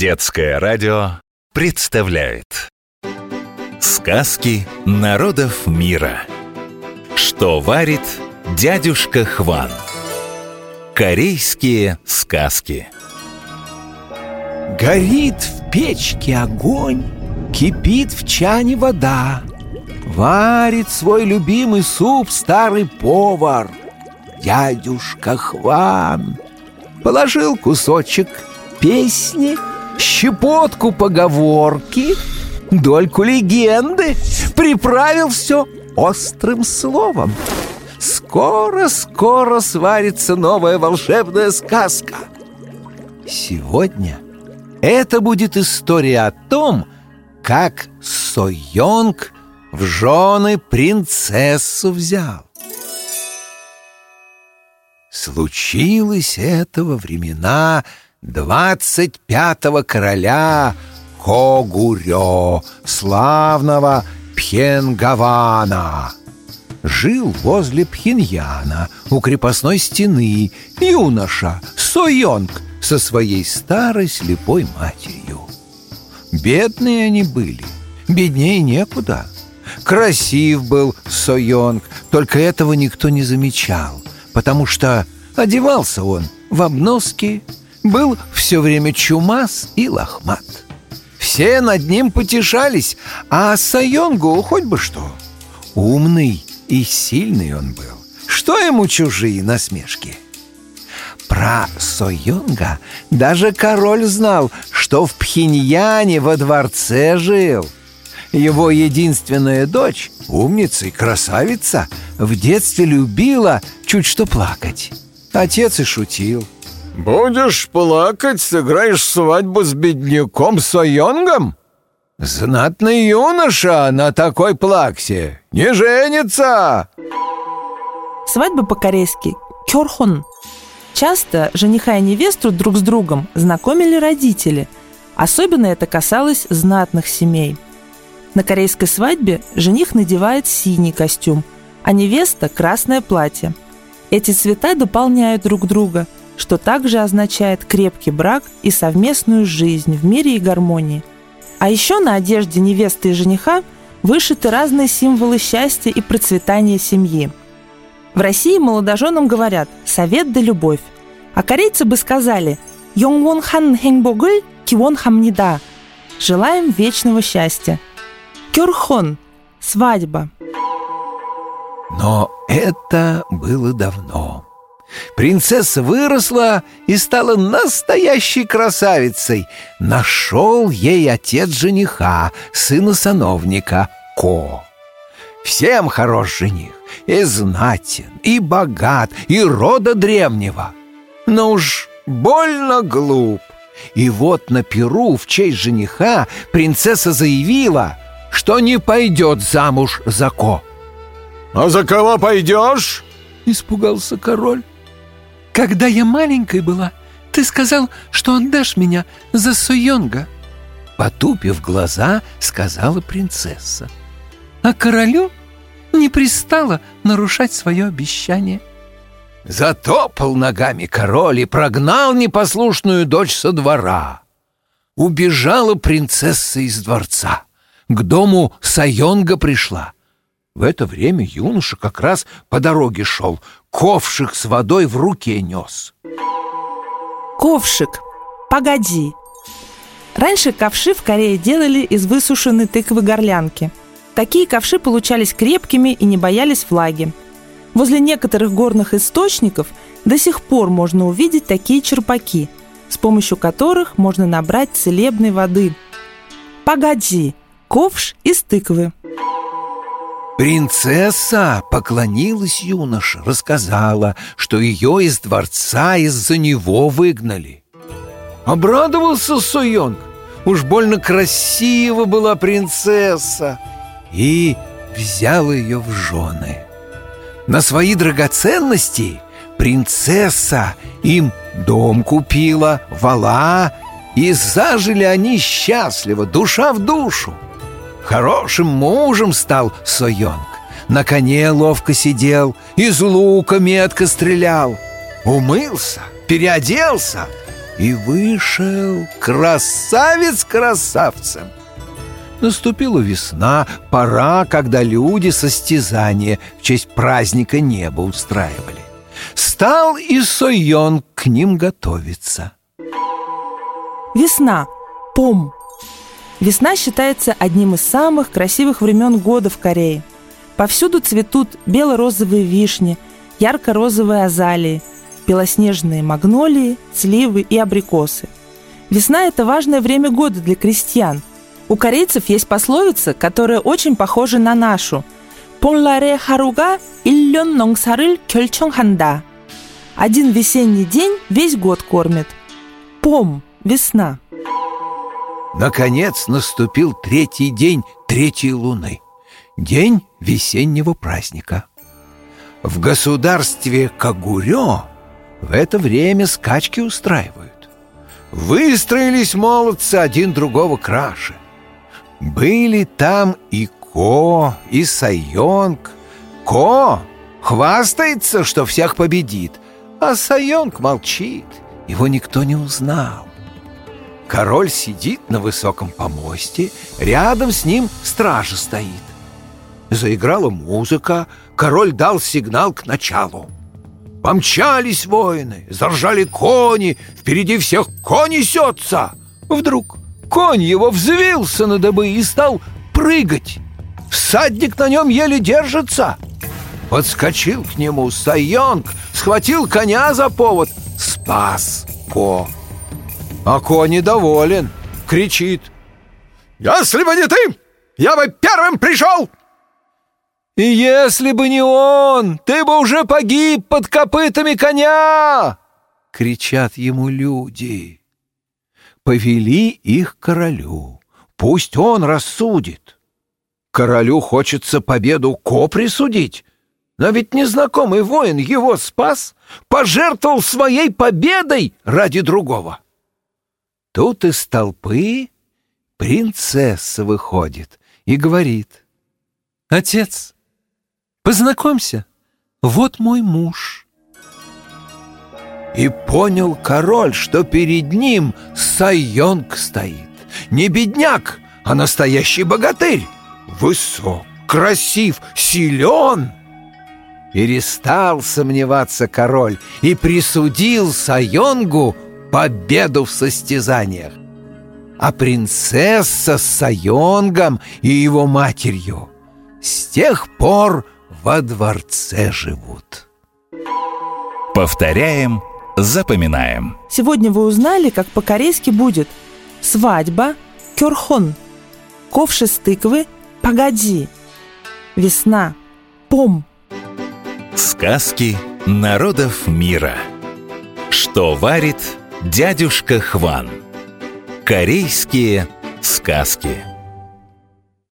Детское радио представляет. Сказки народов мира. Что варит дядюшка Хван? Корейские сказки. Горит в печке огонь, кипит в чане вода. Варит свой любимый суп старый повар. Дядюшка Хван Положил кусочек песни, щепотку поговорки, дольку легенды, приправил все острым словом. Скоро-скоро сварится новая волшебная сказка. Сегодня это будет история о том, как Сойонг в жены принцессу взял. Случилось это во времена двадцать пятого короля Когурё, славного Пхенгавана. Жил возле Пхеньяна у крепостной стены юноша Сойонг со своей старой слепой матерью. Бедные они были, беднее некуда. Красив был Сойонг, только этого никто не замечал, потому что одевался он в обноски, был все время чумас и лохмат. Все над ним потешались, а Сайонгу хоть бы что. Умный и сильный он был. Что ему чужие насмешки? Про Сойонга даже король знал, что в Пхеньяне во дворце жил. Его единственная дочь, умница и красавица, в детстве любила чуть что плакать. Отец и шутил – Будешь плакать, сыграешь свадьбу с бедняком Сойонгом? Знатный юноша на такой плаксе не женится Свадьба по-корейски «кёрхон». Часто жениха и невесту друг с другом знакомили родители. Особенно это касалось знатных семей. На корейской свадьбе жених надевает синий костюм, а невеста – красное платье. Эти цвета дополняют друг друга – что также означает крепкий брак и совместную жизнь в мире и гармонии. А еще на одежде невесты и жениха вышиты разные символы счастья и процветания семьи. В России молодоженам говорят «совет да любовь», а корейцы бы сказали «Йонгвон хан хэнбогуль кивон хамнида» – «желаем вечного счастья». Кюрхон – свадьба. Но это было давно. Принцесса выросла и стала настоящей красавицей. Нашел ей отец жениха, сына сановника, Ко. Всем хорош жених, и знатен, и богат, и рода древнего. Но уж больно глуп. И вот на Перу в честь жениха принцесса заявила, что не пойдет замуж за Ко. «А за кого пойдешь?» — испугался король. Когда я маленькой была, ты сказал, что отдашь меня за Суйонга. Потупив глаза, сказала принцесса. А королю не пристало нарушать свое обещание. Затопал ногами король и прогнал непослушную дочь со двора. Убежала принцесса из дворца. К дому Сайонга пришла. В это время юноша как раз по дороге шел, ковшик с водой в руке нес. Ковшик. Погоди. Раньше ковши в Корее делали из высушенной тыквы-горлянки. Такие ковши получались крепкими и не боялись влаги. Возле некоторых горных источников до сих пор можно увидеть такие черпаки, с помощью которых можно набрать целебной воды. Погоди. Ковш из тыквы. Принцесса поклонилась юноше, рассказала, что ее из дворца из-за него выгнали. Обрадовался Суйонг, уж больно красиво была принцесса, и взял ее в жены. На свои драгоценности принцесса им дом купила, вала, и зажили они счастливо, душа в душу. Хорошим мужем стал Сойонг. На коне ловко сидел, из лука метко стрелял. Умылся, переоделся И вышел красавец красавцем. Наступила весна, пора, когда люди состязания в честь праздника неба устраивали. Стал и Сойон к ним готовиться. Весна. Пом. Весна считается одним из самых красивых времен года в Корее. Повсюду цветут бело-розовые вишни, ярко-розовые азалии, белоснежные магнолии, сливы и абрикосы. Весна – это важное время года для крестьян. У корейцев есть пословица, которая очень похожа на нашу «Полларе харуга иллен нонгсарыль кельчонгханда» Один весенний день весь год кормит. Пом – весна. Наконец наступил третий день третьей луны. День весеннего праздника. В государстве Кагурё в это время скачки устраивают. Выстроились молодцы один другого краше. Были там и Ко, и Сайонг. Ко хвастается, что всех победит, а Сайонг молчит, его никто не узнал. Король сидит на высоком помосте, рядом с ним стража стоит. Заиграла музыка, король дал сигнал к началу. Помчались воины, заржали кони, впереди всех конь несется. Вдруг конь его взвился на дыбы и стал прыгать. Всадник на нем еле держится. Подскочил к нему Сайонг, схватил коня за повод, спас Ко. А Ко недоволен, кричит. «Если бы не ты, я бы первым пришел!» «И если бы не он, ты бы уже погиб под копытами коня!» — кричат ему люди. Повели их королю, пусть он рассудит. Королю хочется победу Ко присудить, но ведь незнакомый воин его спас, пожертвовал своей победой ради другого. Тут из толпы принцесса выходит и говорит. «Отец, познакомься, вот мой муж». И понял король, что перед ним Сайонг стоит. Не бедняк, а настоящий богатырь. Высок, красив, силен. Перестал сомневаться король и присудил Сайонгу победу в состязаниях. А принцесса с Сайонгом и его матерью с тех пор во дворце живут. Повторяем, запоминаем. Сегодня вы узнали, как по-корейски будет свадьба, кёрхон, ковши с тыквы, погоди, весна, пом. Сказки народов мира. Что варит дядюшка Хван. Корейские сказки.